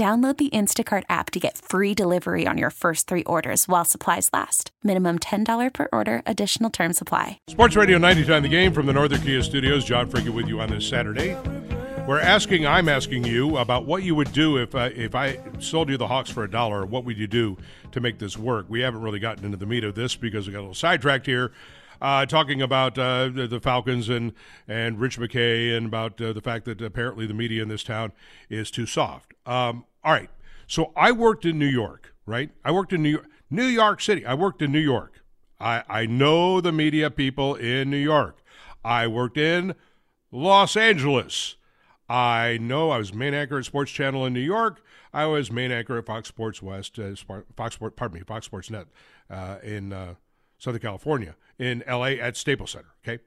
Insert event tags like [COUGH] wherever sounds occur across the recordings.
Download the Instacart app to get free delivery on your first three orders while supplies last. Minimum $10 per order, additional term supply. Sports Radio 99 The Game from the Northern Kia Studios. John Fricke with you on this Saturday. We're asking, I'm asking you about what you would do if, uh, if I sold you the Hawks for a dollar. What would you do to make this work? We haven't really gotten into the meat of this because we got a little sidetracked here. Uh, talking about uh, the, the, Falcons and, and Rich McKay and about uh, the fact that apparently the media in this town is too soft. Um, all right. So I worked in New York, right? I worked in New York, New York City. I worked in New York. I, I know the media people in New York. I worked in Los Angeles. I know I was main anchor at Sports Channel in New York. I was main anchor at Fox Sports West, uh, Fox Sport, pardon me, Fox Sports Net uh, in uh, Southern California, in LA at Staples Center. Okay,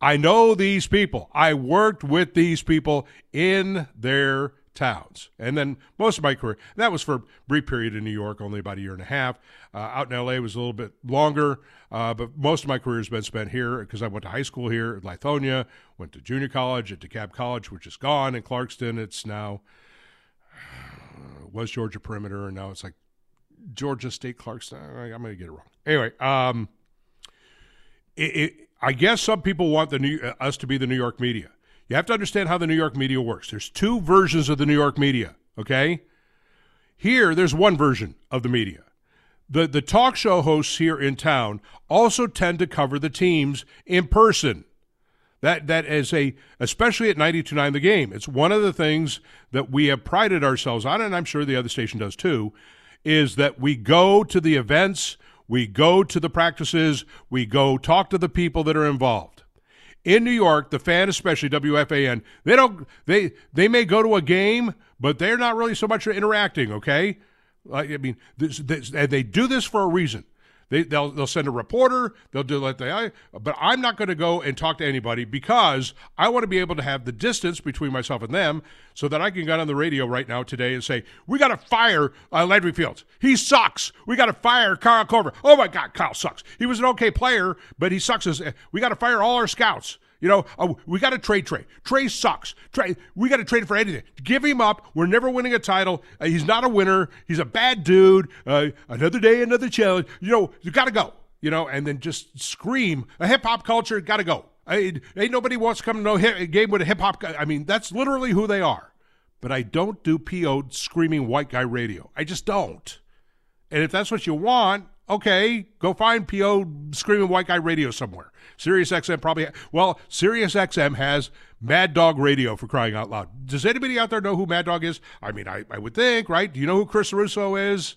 I know these people. I worked with these people in their towns. And then most of my career, that was for a brief period in New York, only about a year and a half. Uh, out in LA was a little bit longer, uh, but most of my career has been spent here because I went to high school here at Lithonia, went to junior college at DeKalb College, which is gone in Clarkston. It's now, [SIGHS] was Georgia Perimeter, and now it's like Georgia State Clarkston. I'm going to get it wrong. Anyway, um, it, it, I guess some people want the new, uh, us to be the New York media. You have to understand how the New York media works. There's two versions of the New York media, okay? Here, there's one version of the media. The, the talk show hosts here in town also tend to cover the teams in person. That that is a especially at 92.9 the game. It's one of the things that we have prided ourselves on, and I'm sure the other station does too, is that we go to the events, we go to the practices, we go talk to the people that are involved in New York, the fan, especially WFAN, they don't they they may go to a game, but they're not really so much interacting. Okay, I mean, this, this, and they do this for a reason. They, they'll they'll send a reporter. They'll do like they. But I'm not going to go and talk to anybody because I want to be able to have the distance between myself and them, so that I can get on the radio right now today and say we got to fire uh, Landry Fields. He sucks. We got to fire Kyle Korver. Oh my God, Kyle sucks. He was an okay player, but he sucks. As, we got to fire all our scouts. You know, uh, we got to trade Trae. Trae sucks. Trae, we got to trade for anything. Give him up. We're never winning a title. Uh, he's not a winner. He's a bad dude. Uh, another day, another challenge. You know, you got to go. You know, and then just scream a hip hop culture. Got to go. I, ain't nobody wants to come to no hip, game with a hip hop. I mean, that's literally who they are. But I don't do PO screaming white guy radio. I just don't. And if that's what you want, okay, go find PO screaming white guy radio somewhere. Sirius XM probably, well, Sirius XM has Mad Dog Radio for crying out loud. Does anybody out there know who Mad Dog is? I mean, I, I would think, right? Do you know who Chris Russo is?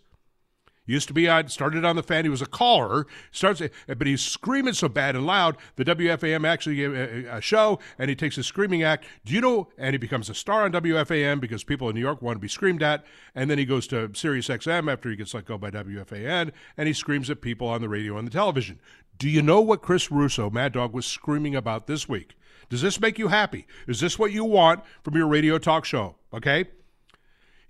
Used to be on, started on the fan. He was a caller, starts, but he's screaming so bad and loud. The WFAN actually gave a, a, show, and he takes his screaming act. Do you know? And he becomes a star on WFAN because people in New York want to be screamed at. And then he goes to Sirius XM after he gets let go by WFAN, and he screams at people on the radio and the television. Do you know what Chris Russo, Mad Dog, was screaming about this week? Does this make you happy? Is this what you want from your radio talk show? Okay.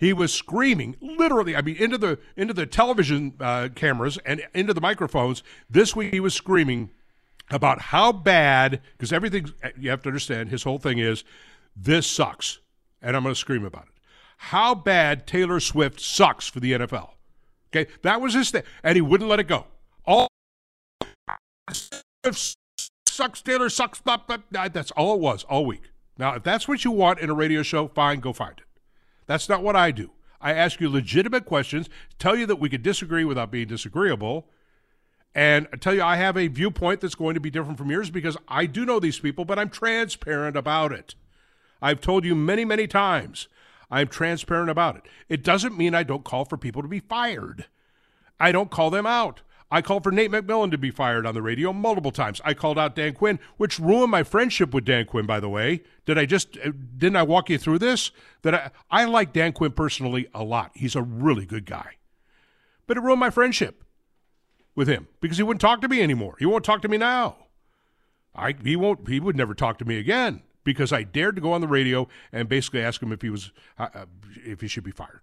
He was screaming, literally. I mean, into the into the television uh, cameras and into the microphones. This week, he was screaming about how bad. Because everything you have to understand, his whole thing is this sucks, and I'm going to scream about it. How bad Taylor Swift sucks for the NFL. Okay, that was his thing, and he wouldn't let it go. All sucks, Taylor sucks. Blah, blah, blah. That's all it was all week. Now, if that's what you want in a radio show, fine, go find it. That's not what I do. I ask you legitimate questions, tell you that we could disagree without being disagreeable, and I tell you I have a viewpoint that's going to be different from yours because I do know these people, but I'm transparent about it. I've told you many, many times I'm transparent about it. It doesn't mean I don't call for people to be fired. I don't call them out. I called for Nate McMillan to be fired on the radio multiple times. I called out Dan Quinn, which ruined my friendship with Dan Quinn, by the way. Did I just, uh, didn't I walk you through this? That I, I like Dan Quinn personally a lot. He's a really good guy. But it ruined my friendship with him because he wouldn't talk to me anymore. He won't talk to me now. I, he won't, he would never talk to me again because I dared to go on the radio and basically ask him if he was, uh, uh if he should be fired.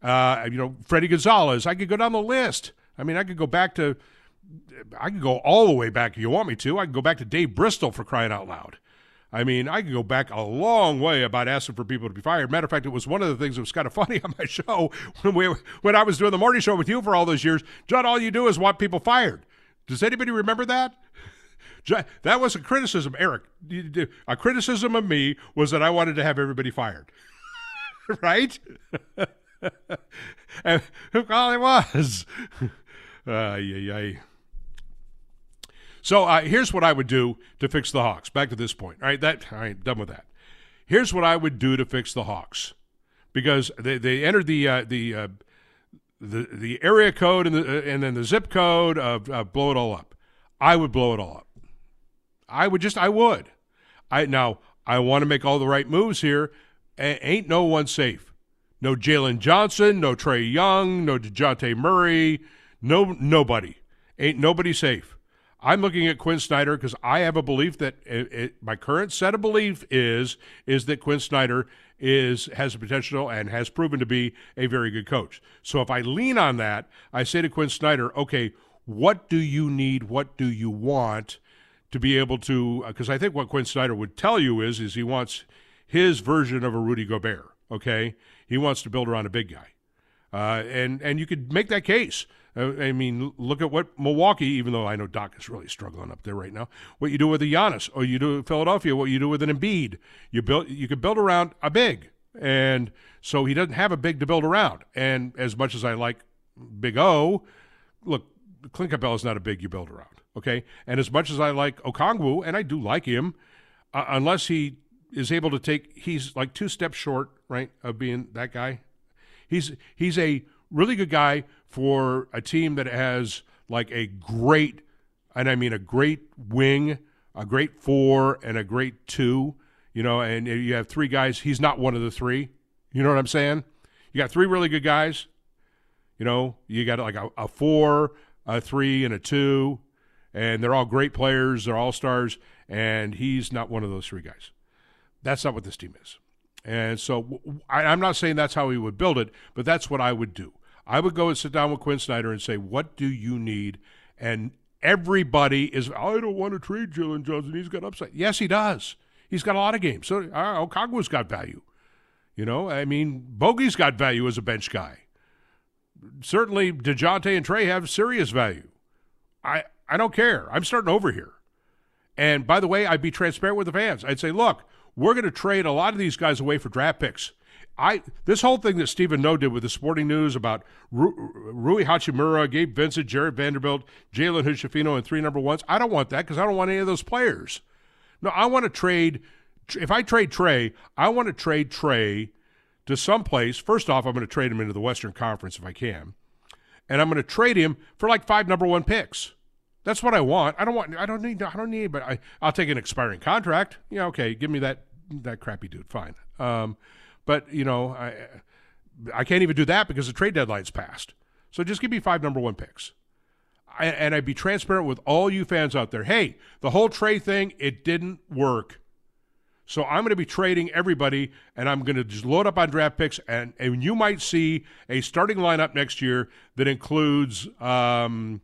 Uh, you know, Fredi Gonzalez, I could go down the list. I mean, I could go back to, I could go all the way back if you want me to. I could go back to Dave Bristol for crying out loud. I mean, I could go back a long way about asking for people to be fired. Matter of fact, it was one of the things that was kind of [LAUGHS] funny on my show when we when I was doing the morning show with you for all those years. John, all you do is want people fired. Does anybody remember that? [LAUGHS] That was a criticism, Eric. A criticism of me was that I wanted to have everybody fired. [LAUGHS] right? and, well, it was. Yeah, yeah. So uh, here's what I would do to fix the Hawks. Back to this point. All right, that all right, done with that. Here's what I would do to fix the Hawks, because they, they entered the uh, the uh, the the area code and the uh, and then the zip code of uh, blow it all up. I would blow it all up. I would just I would. I now I want to make all the right moves here. A- ain't no one safe. No Jalen Johnson, no Trae Young, no Dejounte Murray, no nobody. Ain't nobody safe. I'm looking at Quin Snyder because I have a belief that it, it, my current set of belief is is that Quin Snyder is has the potential and has proven to be a very good coach. So if I lean on that, I say to Quin Snyder, okay, what do you need? What do you want? to be able to because uh, I think what Quin Snyder would tell you is is he wants his version of a Rudy Gobert. Okay, he wants to build around a big guy, uh, and and you could make that case. Uh, I mean, look at what Milwaukee. Even though I know Doc is really struggling up there right now, what you do with a Giannis, or you do Philadelphia, what you do with an Embiid, you build you could build around a big, and so he doesn't have a big to build around. And as much as I like Big O, look, Clint Capela is not a big you build around. Okay, and as much as I like Okongwu, and I do like him, uh, unless he is able to take, he's like two steps short, right, of being that guy. He's he's a really good guy for a team that has like a great, and I mean a great wing, a great four, and a great two. You know, and you have three guys. He's not one of the three. You know what I'm saying? You got three really good guys. You know, you got like a, a four, a three, and a two and they're all great players. They're all stars, and he's not one of those three guys. That's not what this team is. And so I, I'm not saying that's how he would build it, but that's what I would do. I would go and sit down with Quin Snyder and say, "What do you need?" And everybody is, "I don't want to trade Jalen Johnson. He's got upside." Yes, he does. He's got a lot of games. So uh, Okongwu's got value. You know, I mean, Bogey's got value as a bench guy. Certainly, Dejounte and Trae have serious value. I I don't care. I'm starting over here. And by the way, I'd be transparent with the fans. I'd say, look, we're going to trade a lot of these guys away for draft picks. I this whole thing that Stephen Noh did with the Sporting News about Ru- Rui Hachimura, Gabe Vincent, Jarred Vanderbilt, Jalen Hood and three number ones. I don't want that because I don't want any of those players. No, I want to trade. If I trade Trae, I want to trade Trae to some place. First off, I'm going to trade him into the Western Conference if I can, and I'm going to trade him for like five number one picks. That's what I want. I don't want. I don't need. I don't need. But I, I'll take an expiring contract. Yeah, okay. Give me that that crappy dude. Fine. Um, but you know, I I can't even do that because the trade deadline's passed. So just give me five number one picks. I, and I'd be transparent with all you fans out there. Hey, the whole trade thing, it didn't work. So I'm going to be trading everybody, and I'm going to just load up on draft picks, and, and you might see a starting lineup next year that includes um,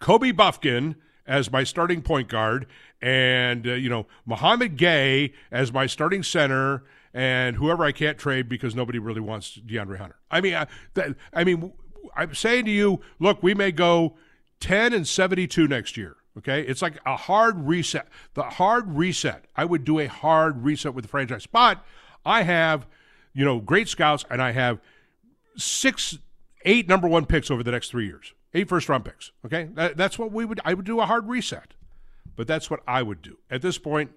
Kobe Bufkin as my starting point guard, and uh, you know Mouhamed Gueye as my starting center, and whoever I can't trade because nobody really wants De'Andre Hunter. I mean, I, that, I mean, I'm saying to you, look, we may go 10 and 72 next year. Okay, it's like a hard reset. The hard reset. I would do a hard reset with the franchise, but I have you know, great scouts, and I have six, eight number one picks over the next three years, eight first round picks. Okay, that, that's what we would. I would do a hard reset, but that's what I would do at this point.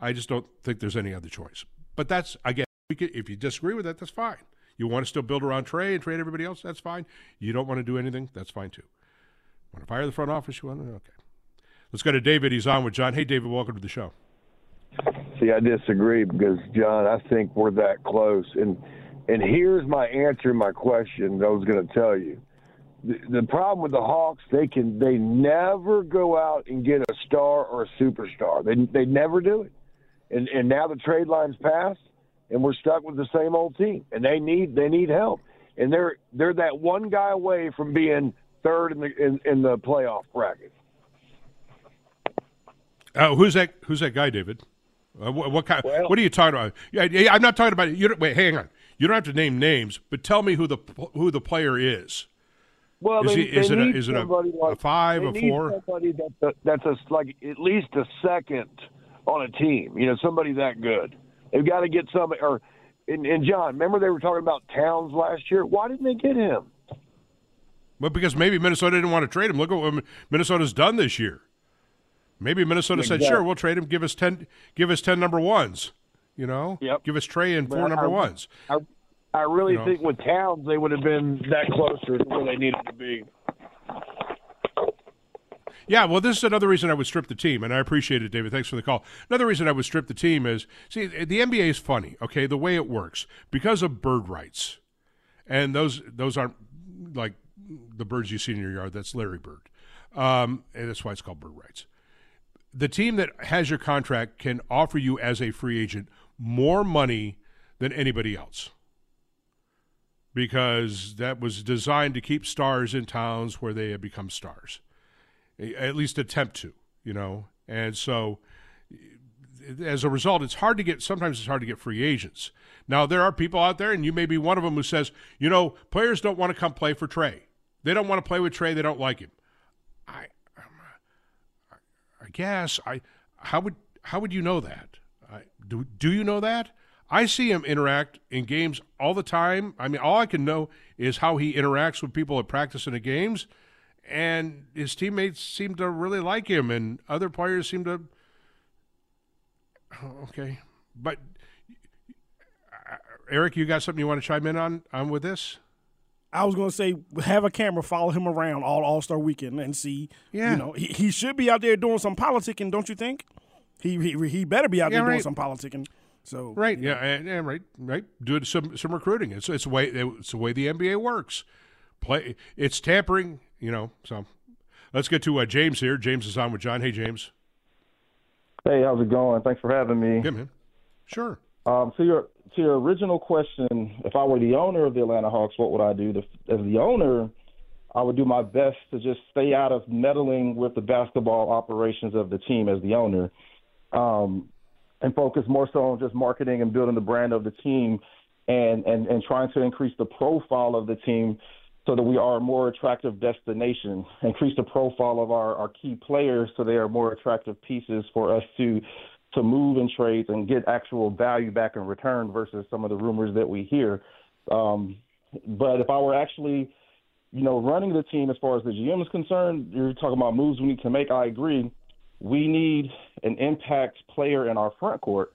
I just don't think there's any other choice. But that's again, could, if you disagree with that, that's fine. You want to still build around Trae and trade everybody else, that's fine. You don't want to do anything, that's fine too. Want to fire the front office? You want to? Okay. Let's go to David. He's on with John. Hey, David, welcome to the show. See, I disagree because John, I think we're that close, and and here's my answer my question. I was going to tell you. The, the problem with the Hawks, they can they never go out and get a star or a superstar. They they never do it, and and now the trade line's passed, and we're stuck with the same old team, and they need they need help, and they're they're that one guy away from being third in the in, in the playoff bracket. Uh, who's that? Who's that guy, David? Uh, what, what, kind? Well, what are you talking about? Yeah, I'm not talking about. You wait, hang on. You don't have to name names, but tell me who the who the player is. Well, is, they, he, is they it a, is it a, like, a five, they a need four? Somebody that's a, that's a, like at least a second on a team. You know, somebody that good. They've got to get some. Or and, and John, remember they were talking about Towns last year. Why didn't they get him? Well, because maybe Minnesota didn't want to trade him. Look at what Minnesota's done this year. Maybe Minnesota Exactly. said, "Sure, we'll trade him. Give us ten. Give us ten number ones. You know, Yep. give us Trae and four number I- ones." I, I really You know. think with Towns they would have been that closer to where they needed to be. Yeah, well, this is another reason I would strip the team, and I appreciate it, David. Thanks for the call. Another reason I would strip the team is see, the NBA is funny, okay, the way it works because of bird rights, and those those aren't like the birds you see in your yard. That's Larry Bird, um, and that's why it's called bird rights. The team that has your contract can offer you as a free agent more money than anybody else because that was designed to keep stars in towns where they had become stars at least attempt to, you know. And so as a result, it's hard to get sometimes it's hard to get free agents. Now there are people out there and you may be one of them who says, you know, players don't want to come play for Trae. They don't want to play with Trae, they don't like him. I I guess I how would how would you know that? I, do do you know that? I see him interact in games all the time. I mean, all I can know is how he interacts with people at practice and at games and his teammates seem to really like him, and other players seem to. [SIGHS] Okay, but uh, Eric, you got something you want to chime in on on with this? I was going to say, have a camera follow him around all All Star Weekend and see. Yeah. You know, he, he should be out there doing some politicking, don't you think? He he, he better be out Yeah, there doing some politicking. So Right. Yeah. and- yeah, right. Right. Do some some recruiting. It's it's the way it's the way the NBA works. Play. It's tampering. You know. So let's get to uh, James here. James is on with John. Hey, James. Hey, how's it going? Thanks for having me. Good man. Sure. Um, to your to your original question, if I were the owner of the Atlanta Hawks, what would I do? The, as the owner, I would do my best to just stay out of meddling with the basketball operations of the team as the owner, um, and focus more so on just marketing and building the brand of the team, and and and trying to increase the profile of the team so that we are a more attractive destination. Increase the profile of our, our key players so they are more attractive pieces for us to to move in trades and get actual value back in return versus some of the rumors that we hear. Um, but if I were actually, you know, running the team as far as the GM is concerned, you're talking about moves we need to make. I agree. We need an impact player in our front court.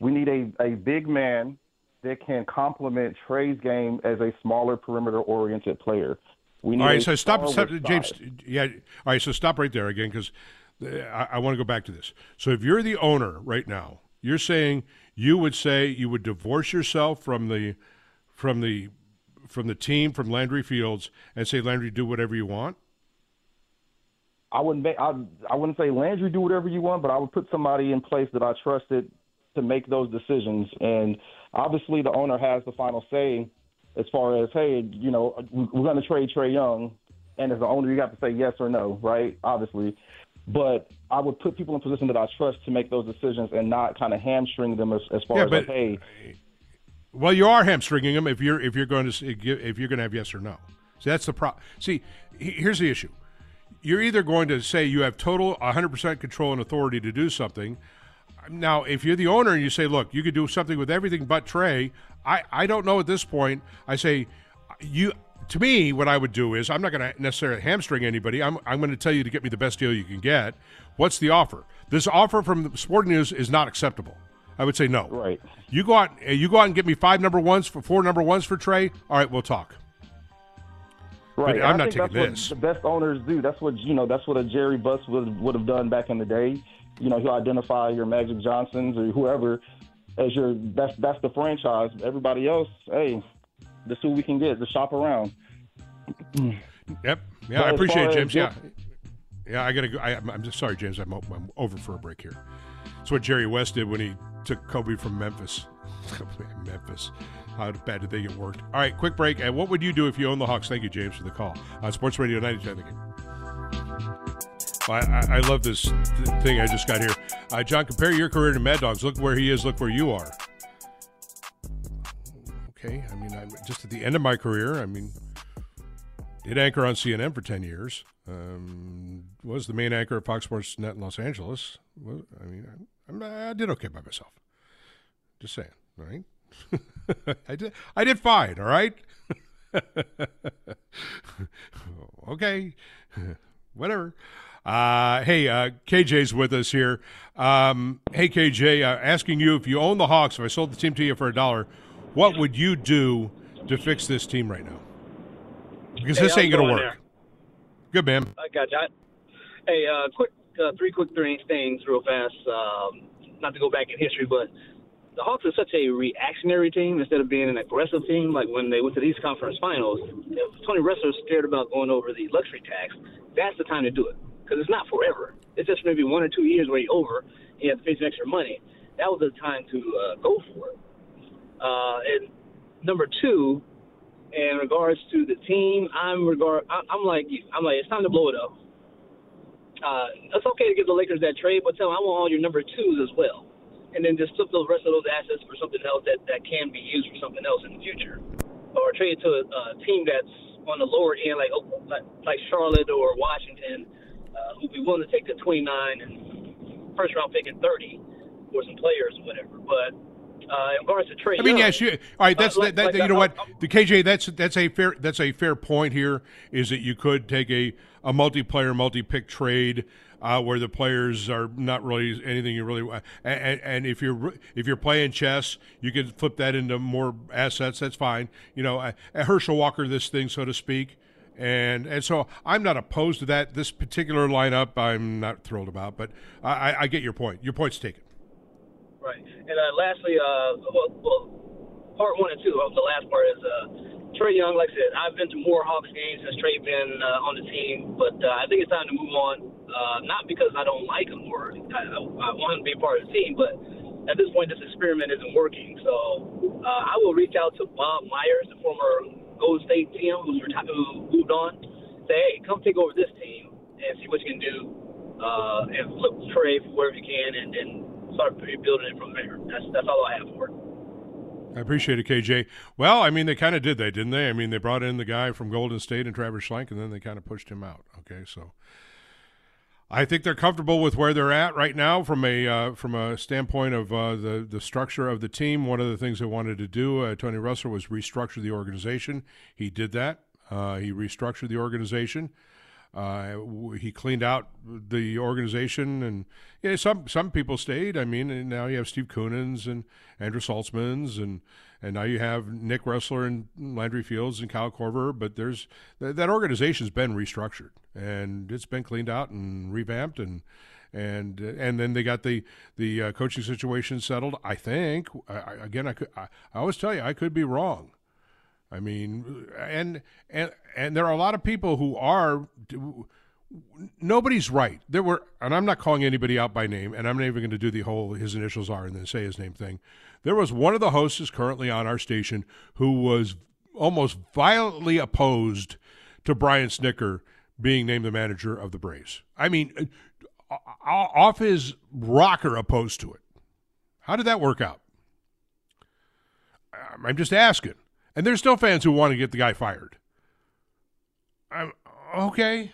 We need a, a big man that can complement Trae's game as a smaller perimeter oriented player. We need All right, so stop, stop James. Yeah, all right, so stop right there again because I, I want to go back to this. So if you're the owner right now, you're saying you would say you would divorce yourself from the from the from the team from Landry Fields and say Landry do whatever you want. I wouldn't make, I I wouldn't say Landry do whatever you want, but I would put somebody in place that I trusted to make those decisions. And obviously, the owner has the final say as far as hey, you know, we're going to trade Trae Young, and as the owner, you have to say yes or no, right? Obviously, but I would put people in position that I trust to make those decisions and not kind of hamstring them as, as far Yeah, as but- like, hey, Well, you are hamstringing them if you're if you're going to if you're going to have yes or no. See, that's the problem. See, here's the issue. You're either going to say you have total 100% control and authority to do something. now, if you're the owner and you say, "Look, you could do something with everything but Trae, I I don't know at this point. I say, you to me, what I would do is I'm not going to necessarily hamstring anybody. I'm I'm going to tell you to get me the best deal you can get. What's the offer? This offer from Sporting News is not acceptable. I would say no. Right. You go out. You go out and get me five number ones for four number ones for Trae. All right, we'll talk. Right. But I'm not taking that's this. What the best owners do. That's what you know. That's what a Jerry Buss would would have done back in the day. You know, he'll identify your Magic Johnsons or whoever as your that's that's the franchise. Everybody else, hey, this is who we can get. To shop around. Mm. Yep. Yeah, But I appreciate it, as James. Yeah. Yeah, I gotta go. I, I'm just sorry, James. I'm, I'm over for a break here. It's what Jerry West did when he took Kobe from Memphis. Memphis. How bad did they get worked? All right, quick break. And what would you do if you own the Hawks? Thank you, James, for the call on Sports Radio 92. I, I, love this th- thing I just got here. Uh, John, compare your career to Mad Dog's. Look where he is. Look where you are. Okay, I mean, I'm just at the end of my career. I mean, did anchor on CNN for 10 years. Um, was the main anchor of Fox Sports Net in Los Angeles. I mean, I, I did okay by myself. Just saying, right? [LAUGHS] I did I did fine, all right? [LAUGHS] okay. [LAUGHS] Whatever. Uh, hey, uh, KJ's with us here. Um, hey, KJ, uh, asking you if you own the Hawks, if I sold the team to you for a dollar, what would you do to fix this team right now? Because Hey, this ain't it going to work. Good, man. I got you. I- Hey, uh, quick, uh, three quick three things real fast. Um, not to go back in history, but the Hawks are such a reactionary team instead of being an aggressive team. Like when they went to these conference finals, if Tony Ressler's scared about going over the luxury tax, that's the time to do it because it's not forever. It's just maybe one or two years where you're over and you have to pay some extra money. That was the time to uh, go for it. Uh, and number two, in regards to the team, I'm regard I'm like. I'm like it's time to blow it up. Uh, it's okay to give the Lakers that trade, but tell them I want all your number twos as well, and then just flip the rest of those assets for something else that that can be used for something else in the future, or trade it to a, a team that's on the lower end, like like, like Charlotte or Washington, uh, who'd be willing to take the 29 and first round pick and 30 for some players or whatever. But uh, in regards to trade, I mean, yes, you, all right. That's Uh, like- that, like you know that- what, the KJ. That's that's a fair that's a fair point here. Is that you could take a a multiplayer, multi-pick trade uh, where the players are not really anything you really want. And, and, if you're if you're playing chess, you could flip that into more assets. That's fine. You know, a, a Herschel Walker, this thing, so to speak. And and so I'm not opposed to that. This particular lineup, I'm not thrilled about, but I, I, get your point. Your point's taken. Right. And uh, lastly, uh, well, well, part one and two the last part is uh, Trae Young. Like I said, I've been to more Hawks games since Trae been uh, on the team, but uh, I think it's time to move on. Uh, not because I don't like him or I, I want him to be a part of the team, but at this point, this experiment isn't working. So uh, I will reach out to Bob Myers, the former Golden State team who's reti- who moved on. Say, hey, come take over this team and see what you can do, uh, and flip Trae for wherever you can, and then start rebuilding it from there. That's that's all I have for it. I appreciate it, KJ. Well, I mean, they kind of did that, didn't they? I mean, they brought in the guy from Golden State and Travis Schlenk, and then they kind of pushed him out. Okay, so I think they're comfortable with where they're at right now from a uh, from a standpoint of uh, the the structure of the team. One of the things they wanted to do, uh, Tony Russell, was restructure the organization. He did that. Uh, he restructured the organization. Uh, he cleaned out the organization, and some some people stayed. I mean, now you have Steve Koonins and Andrew Saltzmans, and and now you have Nick Ressler and Landry Fields and Kyle Korver. But there's th- that organization's been restructured and it's been cleaned out and revamped, and and and then they got the the uh, coaching situation settled. I think. I- again, I could. I, I always tell you, I could be wrong. I mean, and and and there are a lot of people who are. Nobody's right. There were, and I'm not calling anybody out by name, and I'm not even going to do the whole his initials are and then say his name thing. There was one of the hosts currently on our station who was almost violently opposed to Brian Snitker being named the manager of the Braves. I mean, uh, off his rocker opposed to it. How did that work out? I'm just asking. And there's still fans who want to get the guy fired. I'm okay.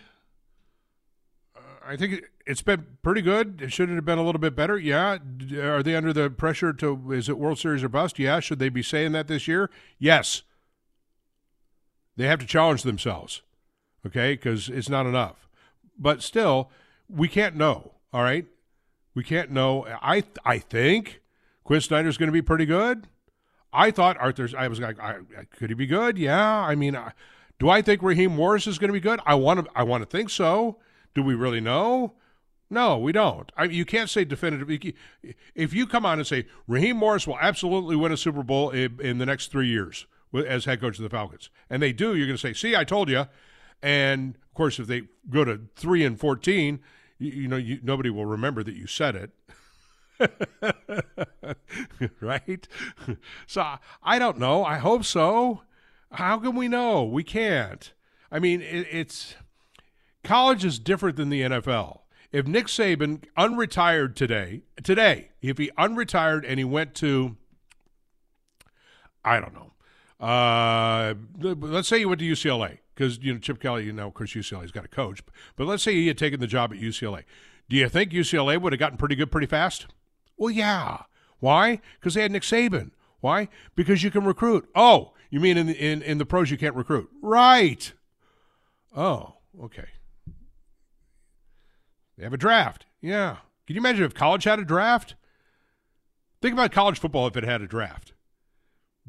I think it, it's been pretty good. It should have been a little bit better. Yeah. Are they under the pressure to? Is it World Series or bust? Yeah. Should they be saying that this year? Yes. They have to challenge themselves. Okay, because it's not enough. But still, we can't know. All right, we can't know. I I think Quin Snyder's going to be pretty good. I thought Arthur's. I was like, I- could he be good? Yeah. I mean, I, do I think Raheem Morris is going to be good? I want to. I want to think so. Do we really know? No, we don't. I, you can't say definitively. If you come on and say Raheem Morris will absolutely win a Super Bowl in, in the next three years as head coach of the Falcons, and they do, you're going to say, "See, I told you." And of course, if they go to three and fourteen, you, you know, you, nobody will remember that you said it. [LAUGHS] right? So I don't know. I hope so. How can we know? We can't. I mean, it, it's college is different than the NFL. If Nick Saban unretired today, today, if he unretired and he went to, I don't know, uh, let's say he went to UCLA because you know Chip Kelly, you know, of course UCLA's got a coach, but let's say he had taken the job at UCLA. Do you think UCLA would have gotten pretty good pretty fast? Well, yeah. Why? Because they had Nick Saban. Why? Because you can recruit. Oh, you mean in the, in in the pros you can't recruit? Right. Oh, okay. They have a draft. Yeah. Can you imagine if college had a draft? Think about college football if it had a draft.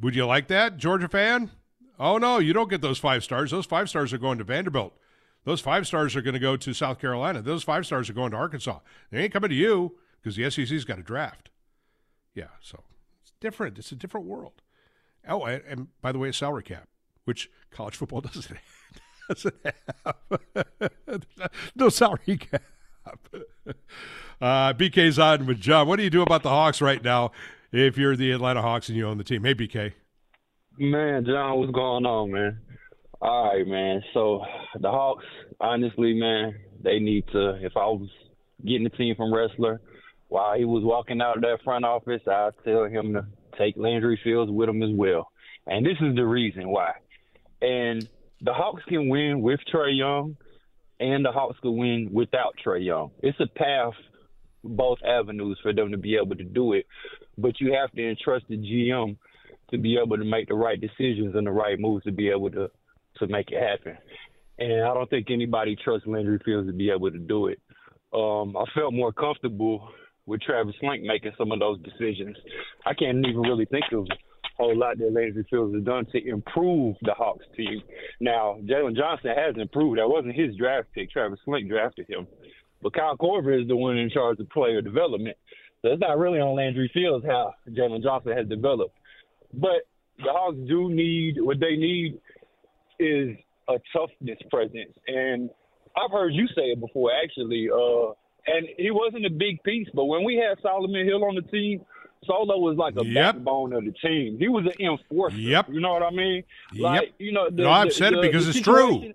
Would you like that, Georgia fan? Oh no, you don't get those five stars. Those five stars are going to Vanderbilt. Those five stars are going to go to South Carolina. Those five stars are going to Arkansas. They ain't coming to you because the SEC's got a draft. Yeah, so it's different. It's a different world. Oh, and, and by the way, a salary cap, which college football doesn't [LAUGHS] doesn't have. [LAUGHS] [LAUGHS] no salary cap. [LAUGHS] Uh, BK's on with John. What do you do about the Hawks right now if you're the Atlanta Hawks and you own the team? Hey, BK. Man, John, what's going on, man? All right, man. So the Hawks, honestly, man, they need to. If I was getting the team from Ressler, while he was walking out of that front office, I'd tell him to take Landry Fields with him as well. And this is the reason why. And the Hawks can win with Trae Young, and the Hawks can win without Trae Young. It's a path, both avenues for them to be able to do it. But you have to entrust the GM to be able to make the right decisions and the right moves to be able to to make it happen. And I don't think anybody trusts Landry Fields to be able to do it. Um, I felt more comfortable with Travis Schlenk making some of those decisions. I can't even really think of whole lot that Landry Fields has done to improve the Hawks team. Now, Jalen Johnson has improved. That wasn't his draft pick. Travis Schlenk drafted him. But Kyle Korver is the one in charge of player development. So it's not really on Landry Fields how Jalen Johnson has developed. But the Hawks do need what they need is a toughness presence. And I've heard you say it before, actually. Uh, and he wasn't a big piece, but when we had Solomon Hill on the team, Solo was like a Yep. backbone of the team. He was an enforcer. Yep. You know what I mean? Yep. You know, the, No, I've the- said it because it's true.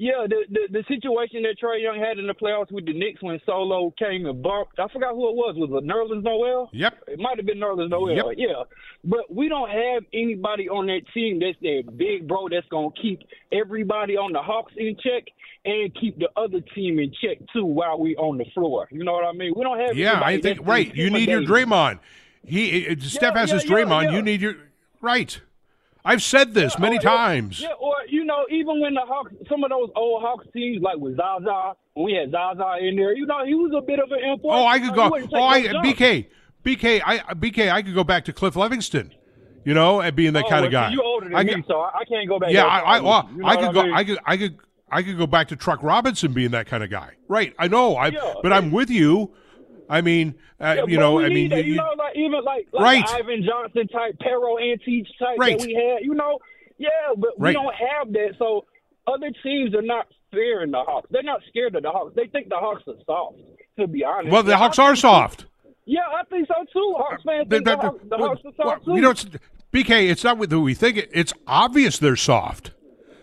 Yeah, the, the the situation that Trae Young had in the playoffs with the Knicks when Solo came and bumped. I forgot who it was. Was it Nerlens Noel? Yep. It might have been Nerlens Noel. Yep. Yeah. But we don't have anybody on that team that's that big bro that's gonna keep everybody on the Hawks in check and keep the other team in check too while we on the floor. You know what I mean? We don't have Yeah, I think right. You need your. Draymond. He Steph has yeah, his yeah, Draymond. yeah. You need your right. I've said this many oh, Or- or- times. Yeah, or you know, even when the Hawks, some of those old Hawks teams, like with Zaza, when we had Zaza in there, you know, he was a bit of an enforcer. Oh, I could go. Oh, I. BK, BK, I BK, I could go back to Cliff Levingston. You know, and being that Oh, kind of guy. You older than I me, so I I can't go back. yeah, I, I, well. You know I could go. mean? I could, I could, I could go back to Truck Robinson being that kind of guy. Right. I know. I, Yeah, but I'm with you. I mean, uh, Yeah, you know, I mean, that, you, you know, like even like, like Right. Ivan Johnson type, Pero Antić type Right. that we had, you know, yeah, but Right. we don't have that. So other teams are not fearing the Hawks. They're not scared of the Hawks. They think the Hawks are soft. To be honest, well, the Hawks are soft. Yeah, I think so too. Hawks fans think the, they- Hawks, the Hawks are well, soft too. You know, it's, BK, it's not with who we think. It, it's obvious they're soft.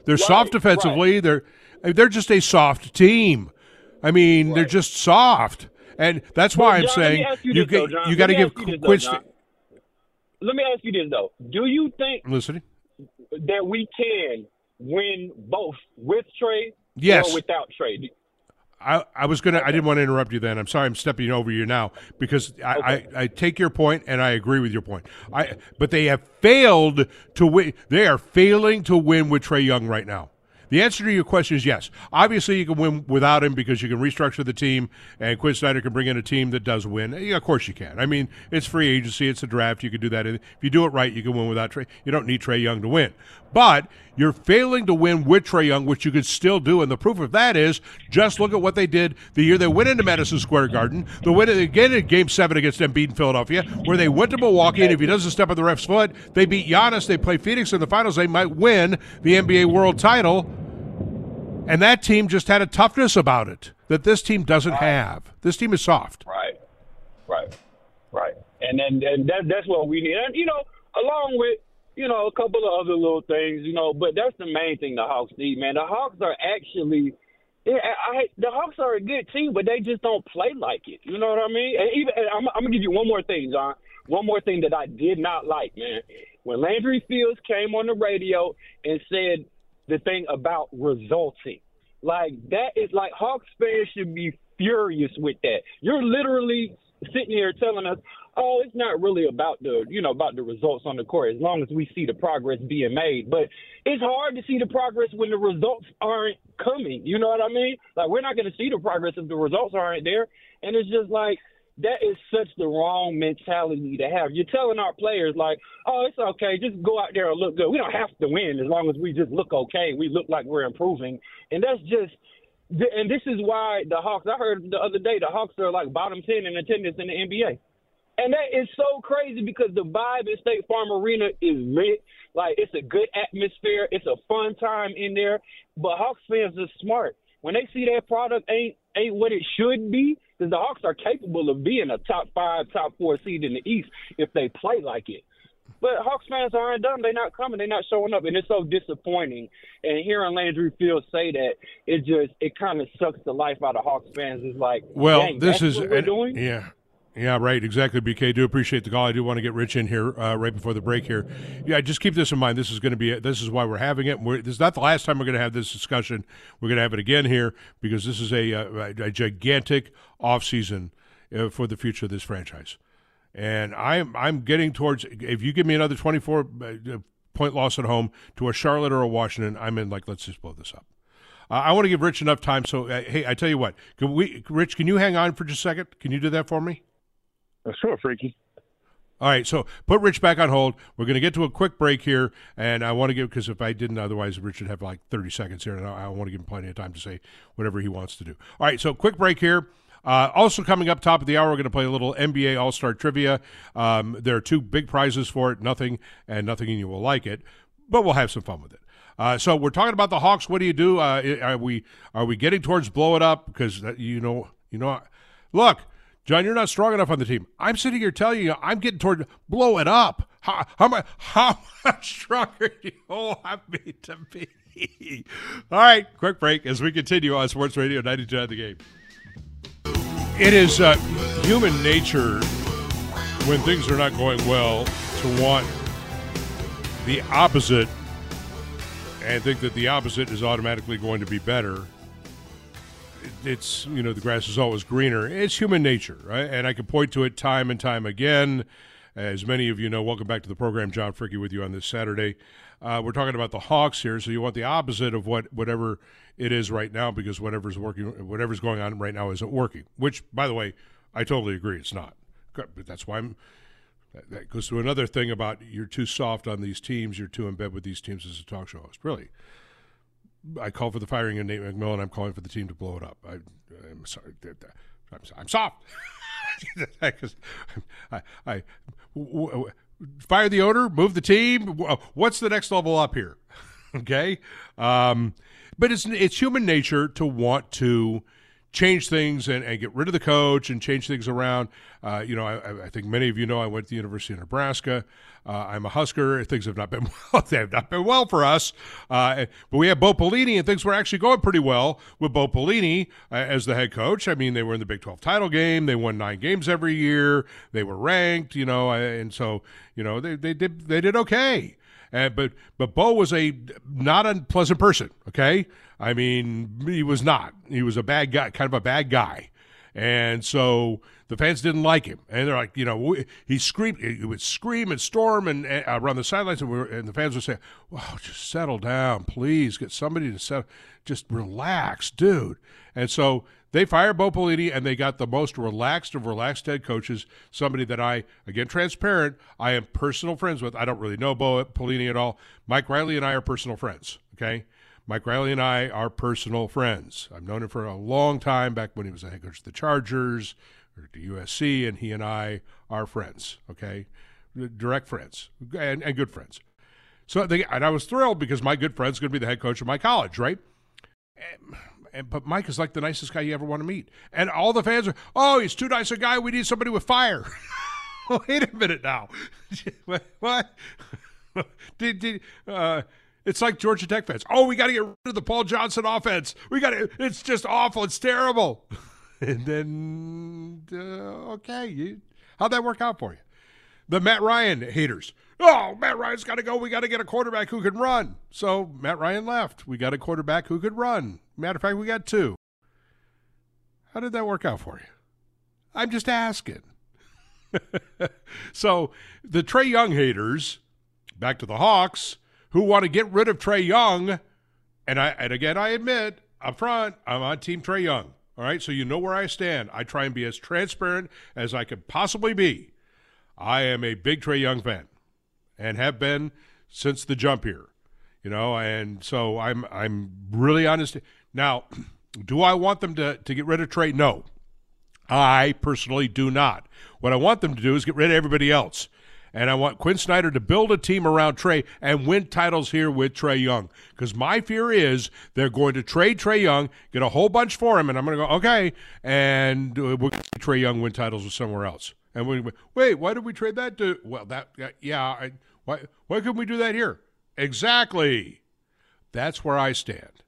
They're soft defensively. They're they're just a soft team. I mean, they're just soft, and that's why But, I'm saying you you this, though, you got to give ask you this, though, Quinn. John. Let me ask you this though: Do you think Listening. that we can win both with Trae Yes. or without Trae? I, I was gonna. I didn't want to interrupt you. Then I'm sorry. I'm stepping over you now because I, Okay. I, I take your point and I agree with your point. I but they have failed to win. They are failing to win with Trae Young right now. The answer to your question is yes. Obviously, you can win without him because you can restructure the team, and Quin Snyder can bring in a team that does win. Yeah, of course, you can. I mean, it's free agency, it's a draft. You can do that. If you do it right, you can win without Trae. You don't need Trae Young to win. But you're failing to win with Trae Young, which you could still do. And the proof of that is just look at what they did the year they went into Madison Square Garden. The win again in Game Seven against Embiid in Philadelphia, where they went to Milwaukee, and if he doesn't step on the ref's foot, they beat Giannis. They play Phoenix in the finals. They might win the NBA World Title. And that team just had a toughness about it that this team doesn't have. This team is soft. Right, right, right. And then and that that's what we need. And you know, along with you know a couple of other little things, you know, but that's the main thing the Hawks need, man. The Hawks are actually. Yeah, I, the Hawks are a good team, but they just don't play like it. You know what I mean? And even and I'm, I'm gonna give you one more thing, John. One more thing that I did not like, man. When Landry Fields came on the radio and said the thing about resulting. Like that is like Hawks fans should be furious with that. You're literally sitting here telling us, "Oh, it's not really about the you know about the results on the court as long as we see the progress being made." But it's hard to see the progress when the results aren't coming. You know what I mean? Like we're not going to see the progress if the results aren't there, and it's just like that is such the wrong mentality to have. You're telling our players like, "Oh, it's okay, just go out there and look good. We don't have to win as long as we just look okay. We look like we're improving." And that's just and this is why the Hawks. I heard the other day the Hawks are like bottom ten in attendance in the NBA. And that is so crazy because the vibe in State Farm Arena is lit. Like it's a good atmosphere. It's a fun time in there. But Hawks fans are smart. When they see that product ain't ain't what it should be, because the Hawks are capable of being a top five, top four seed in the East if they play like it. But Hawks fans aren't done. They're not coming. They're not showing up, and it's so disappointing. And hearing Landry Fields say that, it just it kind of sucks the life out of Hawks fans. It's like, Well, this is what we're and- doing. yeah. Yeah, right. Exactly, BK. Do appreciate the call. I do want to get Rich in here uh, right before the break here. Yeah, just keep this in mind. This is going to be. This is why we're having it. We're, this is not the last time we're going to have this discussion. We're going to have it again here because this is a, uh, a gigantic offseason uh, for the future of this franchise. And I'm I'm getting towards. If you give me another 24 uh, point loss at home to a Charlotte or a Washington, I'm in. Like, let's just blow this up. Uh, I want to give Rich enough time. So, uh, hey, I tell you what, can we, Rich, can you hang on for just a second? Can you do that for me? Sure, Freaky. All right, so put Rich back on hold. We're going to get to a quick break here, and I want to give because if I didn't, otherwise Rich would have like thirty seconds here, and I, I want to give him plenty of time to say whatever he wants to do. All right, so quick break here. Uh, also coming up top of the hour, we're going to play a little NBA All Star trivia. Um, there are two big prizes for it, nothing and nothing, and you will like it, but we'll have some fun with it. Uh, so we're talking about the Hawks. What do you do? Uh, are we are we getting towards blow it up? Because you know you know, look. John, you're not strong enough on the team. I'm sitting here telling you, I'm getting toward blow it up. How, how, much, how much stronger do [LAUGHS] you have me to be? All right, quick break as we continue on Sports Radio 92 at the game. It is uh, human nature when things are not going well to want the opposite and think that the opposite is automatically going to be better it's you know the grass is always greener. It's human nature, right? And I can point to it time and time again. As many of you know, welcome back to the program. John Fricke with you on this Saturday. Uh, we're talking about the Hawks here, so you want the opposite of what whatever it is right now, because whatever's working, whatever's going on right now isn't working. Which, by the way, I totally agree, it's not. But that's why I'm. That, goes to another thing about you're too soft on these teams. You're too in bed with these teams as a talk show host. Really, I call for the firing of Nate McMillan. I'm calling for the team to blow it up. I, I'm sorry. I'm, soft. I'm [LAUGHS] soft. 'Cause I, I w- w- fire the owner, move the team. What's the next level up here? [LAUGHS] okay, um, but it's it's human nature to want to change things and, and get rid of the coach and change things around. Uh, you know, I, I think many of you know I went to the University of Nebraska. Uh, I'm a Husker. Things have not been [LAUGHS] well. They have not been well for us. Uh, but we have Bo Pelini, and things were actually going pretty well with Bo Pelini uh, as the head coach. I mean, they were in the Big 12 title game. They won nine games every year. They were ranked. You know, and so you know they they did they did okay. And but but Bo was a not unpleasant person. Okay, I mean he was not. He was a bad guy, kind of a bad guy, and so the fans didn't like him. And they're like, you know, he screamed, he would scream and storm and uh, around the sidelines, and, we were, and the fans would say, "Wow, just settle down, please. Get somebody to settle. Just relax, dude." And so they fired Bo Pelini, and they got the most relaxed of relaxed head coaches. Somebody that I, again, transparent, I am personal friends with. I don't really know Bo Pelini at all. Mike Riley and I are personal friends. Okay. Mike Riley and I are personal friends. I've known him for a long time, back when he was a head coach of the Chargers or to USC, and he and I are friends, okay? Direct friends and, and good friends. So they, and I was thrilled because my good friend's going to be the head coach of my college, right? And, and, but Mike is like the nicest guy you ever want to meet. And all the fans are, oh, he's too nice a guy. We need somebody with fire. [LAUGHS] Wait a minute now. [LAUGHS] what? [LAUGHS] did, did, uh, it's like Georgia Tech fans. Oh, we got to get rid of the Paul Johnson offense. We got to. It's just awful. It's terrible. [LAUGHS] and then uh, okay, you, how'd that work out for you? The Matt Ryan haters. Oh, Matt Ryan's got to go. We got to get a quarterback who can run. So Matt Ryan left. We got a quarterback who could run. Matter of fact, we got two. How did that work out for you? I'm just asking. [LAUGHS] so the Trae Young haters, back to the Hawks, who want to get rid of Trae Young, and I and again I admit up front I'm on Team Trae Young. All right, so you know where I stand. I try and be as transparent as I could possibly be. I am a big Trae Young fan, and have been since the jump here. You know, and so I'm I'm really honest. Now, [CLEARS THROAT] do I want them to to get rid of Trae? No, I personally do not. What I want them to do is get rid of everybody else. And I want Quin Snyder to build a team around Trae and win titles here with Trae Young. Because my fear is they're going to trade Trae Young, get a whole bunch for him, and I'm going to go, okay, and uh, going to see Trae Young win titles with somewhere else. And we wait, why did we trade that to? Well, that yeah, I, why why couldn't we do that here? Exactly. That's where I stand.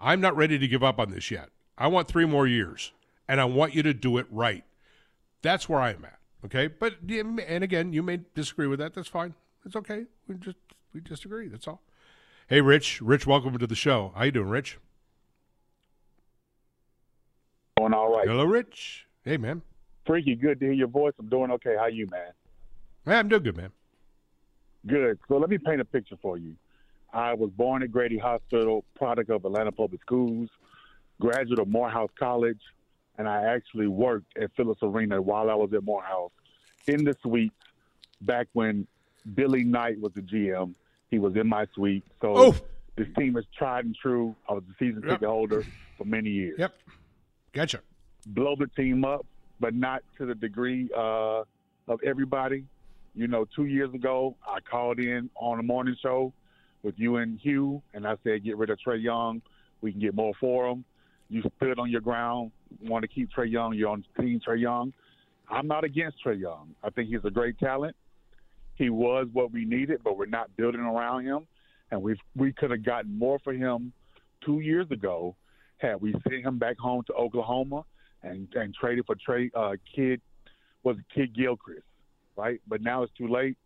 I'm not ready to give up on this yet. I want three more years, and I want you to do it right. That's where I'm at. Okay, but and again, you may disagree with that. That's fine. It's okay. We just we disagree. That's all. Hey, Rich. Rich, welcome to the show. How you doing, Rich? Doing all right. Hello, Rich. Hey, man. Fricke, good to hear your voice. I'm doing okay. How you, man? Hey, I'm doing good, man. Good. So let me paint a picture for you. I was born at Grady Hospital, product of Atlanta Public Schools, graduate of Morehouse College, and I actually worked at Phillips Arena while I was at Morehouse in the suite back when Billy Knight was the GM. He was in my suite. So oh. this team is tried and true. I was a season yep. ticket holder for many years. Yep. Gotcha. Blow the team up, but not to the degree uh, of everybody. You know, two years ago, I called in on a morning show with you and Hugh, and I said, get rid of Trae Young. We can get more for him. You stood on your ground, want to keep Trae Young. You're on team Trae Young. I'm not against Trae Young. I think he's a great talent. He was what we needed, but we're not building around him. And we we could have gotten more for him two years ago had we sent him back home to Oklahoma and and traded for Trey uh, Kid was Kidd Gilchrist, right? But now it's too late.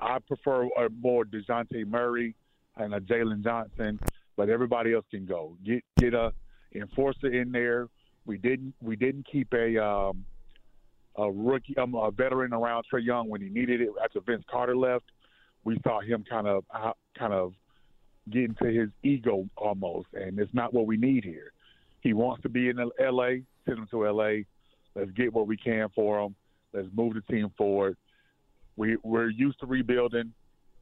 I prefer a more Dejounte Murray and a Jalen Johnson, but everybody else can go. Get get a enforcer in there. We didn't we didn't keep a um, a rookie um, a veteran around Trae Young when he needed it after Vince Carter left. We saw him kind of uh, kind of get into his ego almost, and it's not what we need here. He wants to be in L.A. Send him to L.A. Let's get what we can for him. Let's move the team forward. We we're used to rebuilding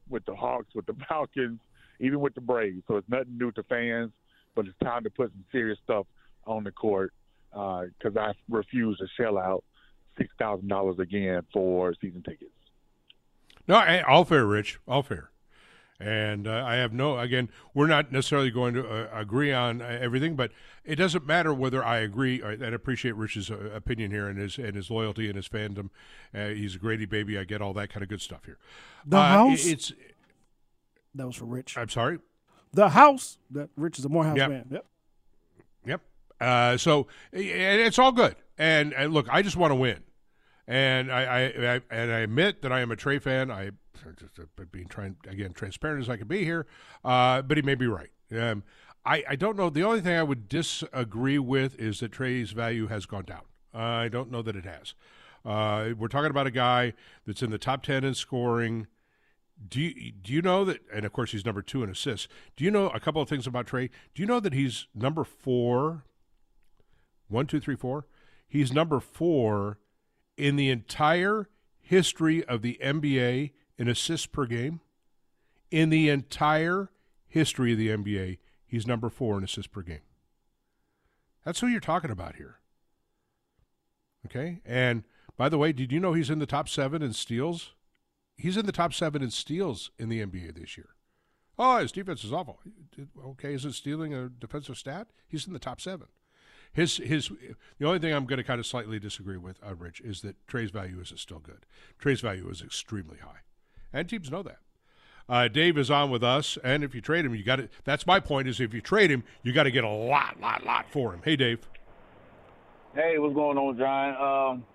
with the Hawks, with the [LAUGHS] Falcons, even with the Braves. So it's nothing new to fans but it's time to put some serious stuff on the court because uh, I refuse to shell out six thousand dollars again for season tickets. No, all fair, Rich, all fair. And uh, I have no, again, we're not necessarily going to uh, agree on uh, everything, but it doesn't matter whether I agree and appreciate Rich's uh, opinion here and his and his loyalty and his fandom. Uh, he's a Grady baby. I get all that kind of good stuff here. The house. It's that was for Rich. I'm sorry the house. That Rich is a Morehouse yep. man. Yep. Uh, so it's all good. And, and look, I just want to win. And I, I, I, and I admit that I am a Trae fan. I just uh, being trying again transparent as I can be here, uh, but he may be right. Um, I, I don't know. The only thing I would disagree with is that Trae's value has gone down. I don't know that it has. Uh, we're talking about a guy that's in the top ten in scoring. Do you do you know that? And of course, he's number two in assists. Do you know a couple of things about Trae? Do you know that he's number four? One, two, three, four. He's number four in the entire history of the NBA in assists per game. In the entire history of the NBA, he's number four in assists per game. That's who you're talking about here. Okay, and by the way, did you know he's in the top seven in steals? He's in the top seven in steals in the NBA this year. Oh, his defense is awful. Okay, is it stealing a defensive stat? He's in the top seven. His his the only thing I'm going to kind of slightly disagree with, uh, Rich, is that Trae's value isn't still good. Trae's value is extremely high, and teams know that. Uh, Dave is on with us, and if you trade him, you got it. That's my point. Is if you trade him, you got to get a lot, lot, lot for him. Hey, Dave. Hey, what's going on, John? Um,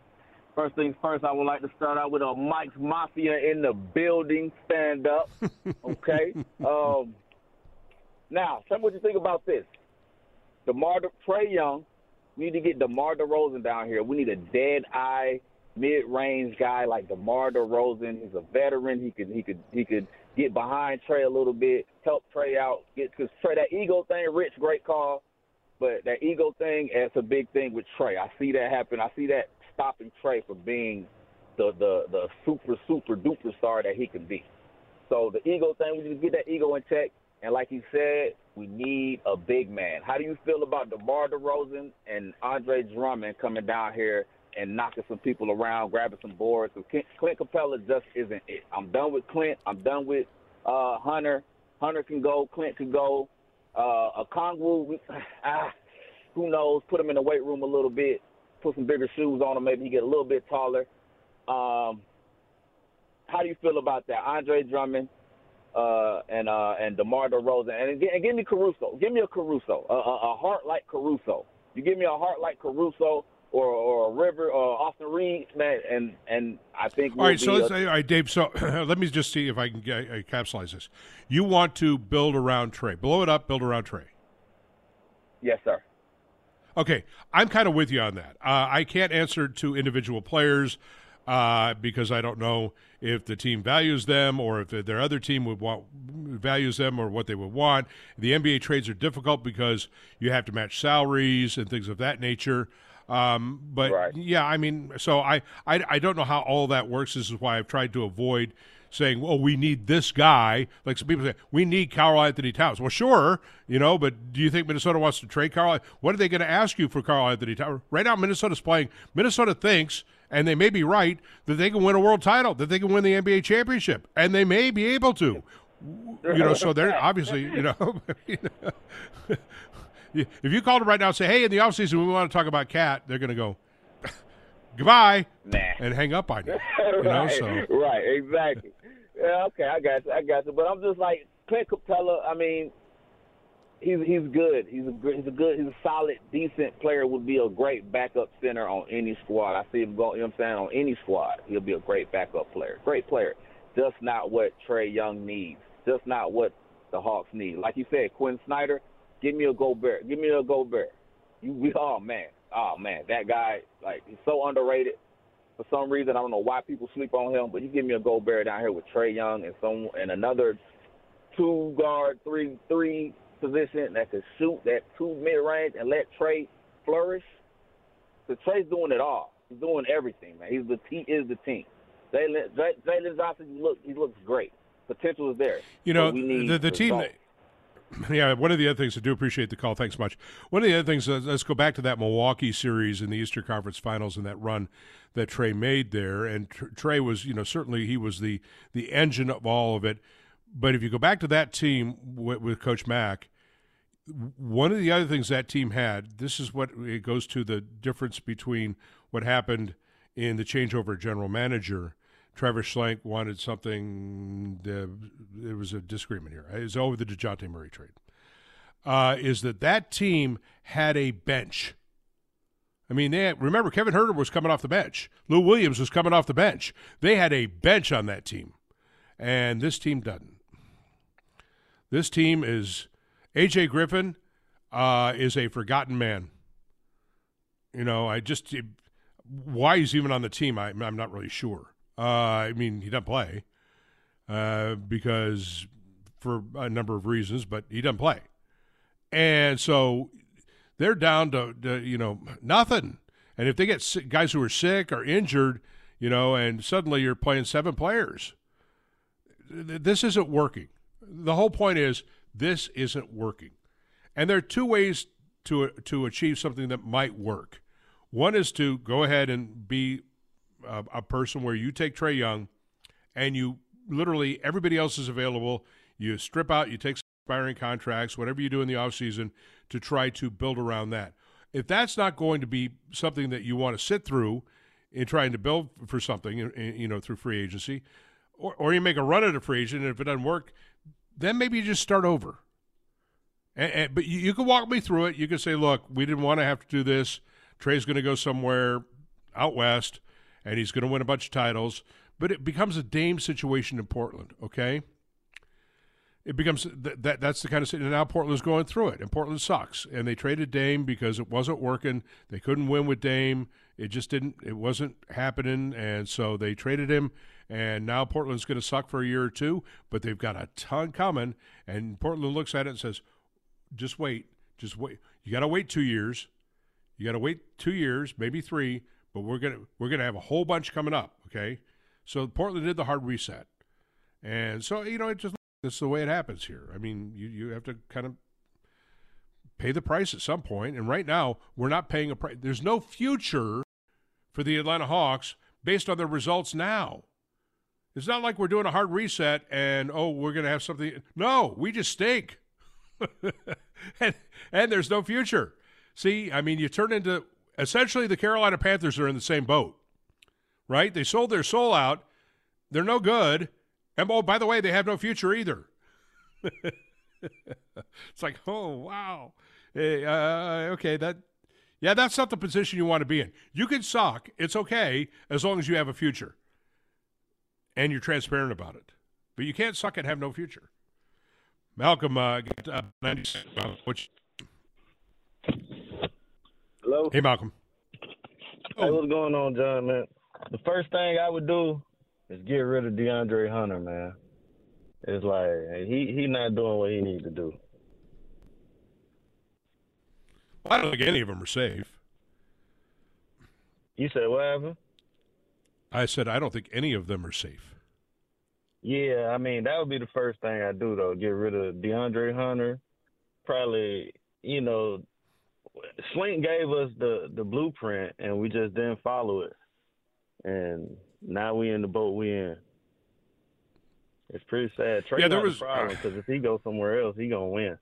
First things first, I would like to start out with a Mike's Mafia in the building. Stand up, [LAUGHS] okay? um, now, tell me what you think about this. DeMar De- Trae Young, we need to get DeMar DeRozan down here. We need a dead eye, mid range guy like DeMar DeRozan. He's a veteran. He could he could he could get behind Trae a little bit, help Trae out. Get because Trae that ego thing, Rich, great call. But that ego thing, that's a big thing with Trae. I see that happen. I see that stopping Trae from being the the the super super duper star that he can be. So the ego thing, we need to get that ego in check. And like he said, we need a big man. How do you feel about DeMar DeRozan and Andre Drummond coming down here and knocking some people around, grabbing some boards? Clint Capela just isn't it. I'm done with Clint. I'm done with uh, Hunter. Hunter can go. Clint can go. Uh, Okongwu, [SIGHS] ah, who knows? Put him in the weight room a little bit put some bigger shoes on him. Maybe he get a little bit taller. Um, how do you feel about that, Andre Drummond uh, and uh, and DeMar DeRozan, and, and give me Caruso. Give me a Caruso, a, a, a heart like Caruso. You give me a heart like Caruso or or a River or Austin Reed, man, and and I think. We'll all right, so let's say, all right, Dave. So [CLEARS THROAT] let me just see if I can get, uh, capsulize this. You want to build around Trae, blow it up, build around Trae. Yes, sir. Okay, I'm kind of with you on that. Uh, I can't answer to individual players uh, because I don't know if the team values them or if their other team would want values them or what they would want. The NBA trades are difficult because you have to match salaries and things of that nature. Um, but right. yeah, I mean, so I, I I don't know how all that works. This is why I've tried to avoid saying, "Well, we need this guy." Like some people say, "We need Karl-Anthony Towns." Well, sure, you know, but do you think Minnesota wants to trade Karl? What are they going to ask you for Karl-Anthony Towns? Right now, Minnesota's playing. Minnesota thinks, and they may be right, that they can win a world title, that they can win the NBA championship, and they may be able to. You know, so they're obviously, you know. [LAUGHS] if you called them right now and say, "Hey, in the offseason we want to talk about Cat, they're going to go, [LAUGHS] "Goodbye," nah. and hang up on you. [LAUGHS] you know, right, so. right, exactly. Yeah, okay, I got you. I got you. But I'm just like Clint Capela. I mean, he's he's good. He's a he's a good. He's a solid, decent player. Would be a great backup center on any squad. I see him going. You know what I'm saying? On any squad, he'll be a great backup player. Great player. Just not what Trae Young needs. Just not what the Hawks need. Like you said, Quin Snyder. Give me a Gobert. Give me a Gobert. You we oh man. Oh man, that guy like he's so underrated for some reason. I don't know why people sleep on him, but you give me a Gobert down here with Trae Young and some and another two guard, three three position that could shoot that two mid range and let Trae flourish. So Trae's doing it all. He's doing everything, man. He's the he is the team. Jalen Jalen Johnson, he look he looks great. Potential is there. You know, the the team. That, [CLEARS THROAT] yeah, one of the other things I do appreciate the call. Thanks much. One of the other things, uh, let's go back to that Milwaukee series in the Eastern Conference Finals and that run that Trae made there. And Trae was, you know, certainly he was the the engine of all of it. But if you go back to that team with, with Coach Mack, one of the other things that team had, this is what it goes to the difference between what happened in the changeover general manager Travis Schlenk wanted something. There was a disagreement here. It was over the Dejounte Murray trade. Uh, is that that team had a bench? I mean, they had, remember Kevin Huerter was coming off the bench. Lou Williams was coming off the bench. They had a bench on that team, and this team doesn't. This team is AJ Griffin uh, is a forgotten man. You know, I just why he's even on the team, I, am not really sure. Uh, I mean, he doesn't play uh, because for a number of reasons, but he doesn't play, and so they're down to, to you know nothing. And if they get sick, guys who are sick or injured, you know, and suddenly you're playing seven players, this isn't working. The whole point is this isn't working, and there are two ways to to achieve something that might work. One is to go ahead and be a, a person where you take Trae Young, and you literally everybody else is available. You strip out, you take expiring contracts, whatever you do in the offseason to try to build around that. If that's not going to be something that you want to sit through in trying to build for something, you know, through free agency, or, or you make a run at a free agent, and if it doesn't work, then maybe you just start over. And, and, but you, you can walk me through it. You can say, look, we didn't want to have to do this. Trae's going to go somewhere out west, and he's going to win a bunch of titles. But it becomes a Dame situation in Portland, okay? it becomes th- that that's the kind of situation. Now Portland's going through it, and Portland sucks. And they traded Dame because it wasn't working. They couldn't win with Dame. It just didn't. It wasn't happening, and so they traded him. And now Portland's going to suck for a year or two, but they've got a ton coming. And Portland looks at it and says, "Just wait, just wait. You got to wait two years. You got to wait two years, maybe three. But we're gonna we're gonna have a whole bunch coming up. Okay." So Portland did the hard reset, and so you know it just this is the way it happens here. I mean, you, you have to kind of pay the price at some point. And right now, we're not paying a price. There's no future for the Atlanta Hawks based on their results now. It's not like we're doing a hard reset and, oh, we're going to have something. No, we just stink. [LAUGHS] and, and there's no future. See, I mean, you turn into essentially the Carolina Panthers are in the same boat, right? They sold their soul out. They're no good. And oh, by the way, they have no future either. [LAUGHS] it's like, oh wow, hey, uh, okay, that, yeah, that's not the position you want to be in. You can suck; it's okay as long as you have a future, and you're transparent about it. But you can't suck and have no future. Malcolm, uh, get, uh, 96, which... Hello. Hey, Malcolm. Hey, what's going on, John? Man, the first thing I would do is get rid of De'Andre Hunter, man. It's like he he not doing what he need to do. Well, I don't think any of them are safe. You said what happened? I said I don't think any of them are safe. Yeah, I mean that would be the first thing I do though. Get rid of De'Andre Hunter. Probably, you know, Schlenk gave us the the blueprint and we just didn't follow it. And now we in the boat we in. It's pretty sad. Trae yeah, there was problem because if he goes somewhere else, he gonna win.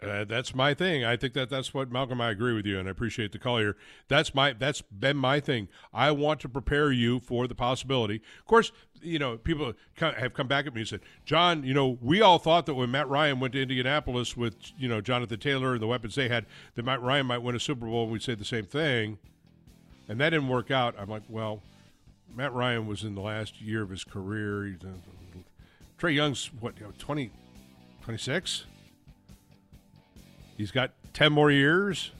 Uh, that's my thing. I think that that's what Malcolm. I agree with you, and I appreciate the call here. That's my that's been my thing. I want to prepare you for the possibility. Of course, you know people have come back at me and said, "John, you know, we all thought that when Matt Ryan went to Indianapolis with you know Jonathan Taylor and the weapons they had, that Matt Ryan might win a Super Bowl." And we'd say the same thing and that didn't work out. I'm like, well, Matt Ryan was in the last year of his career. Uh, Young's what, you know, 20, 26? He's got 10 more years.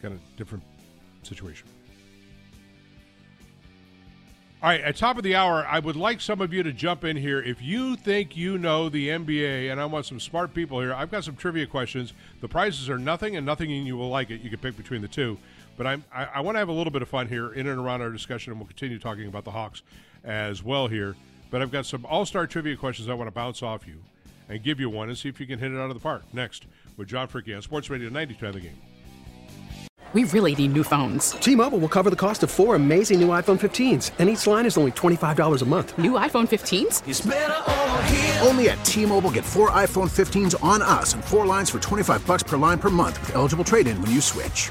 Got a different situation. All right, at top of the hour, I would like some of you to jump in here. If you think you know the NBA, and I want some smart people here, I've got some trivia questions. The prizes are nothing and nothing, and you will like it. You can pick between the two. But I'm, I, I want to have a little bit of fun here in and around our discussion, and we'll continue talking about the Hawks as well here. But I've got some all star trivia questions I want to bounce off you and give you one and see if you can hit it out of the park. Next, with John Fricke on Sports Radio ninety 92 the game. We really need new phones. T Mobile will cover the cost of four amazing new iPhone 15s, and each line is only $25 a month. New iPhone 15s? Only at T Mobile get four iPhone 15s on us and four lines for 25 bucks per line per month with eligible trade in when you switch.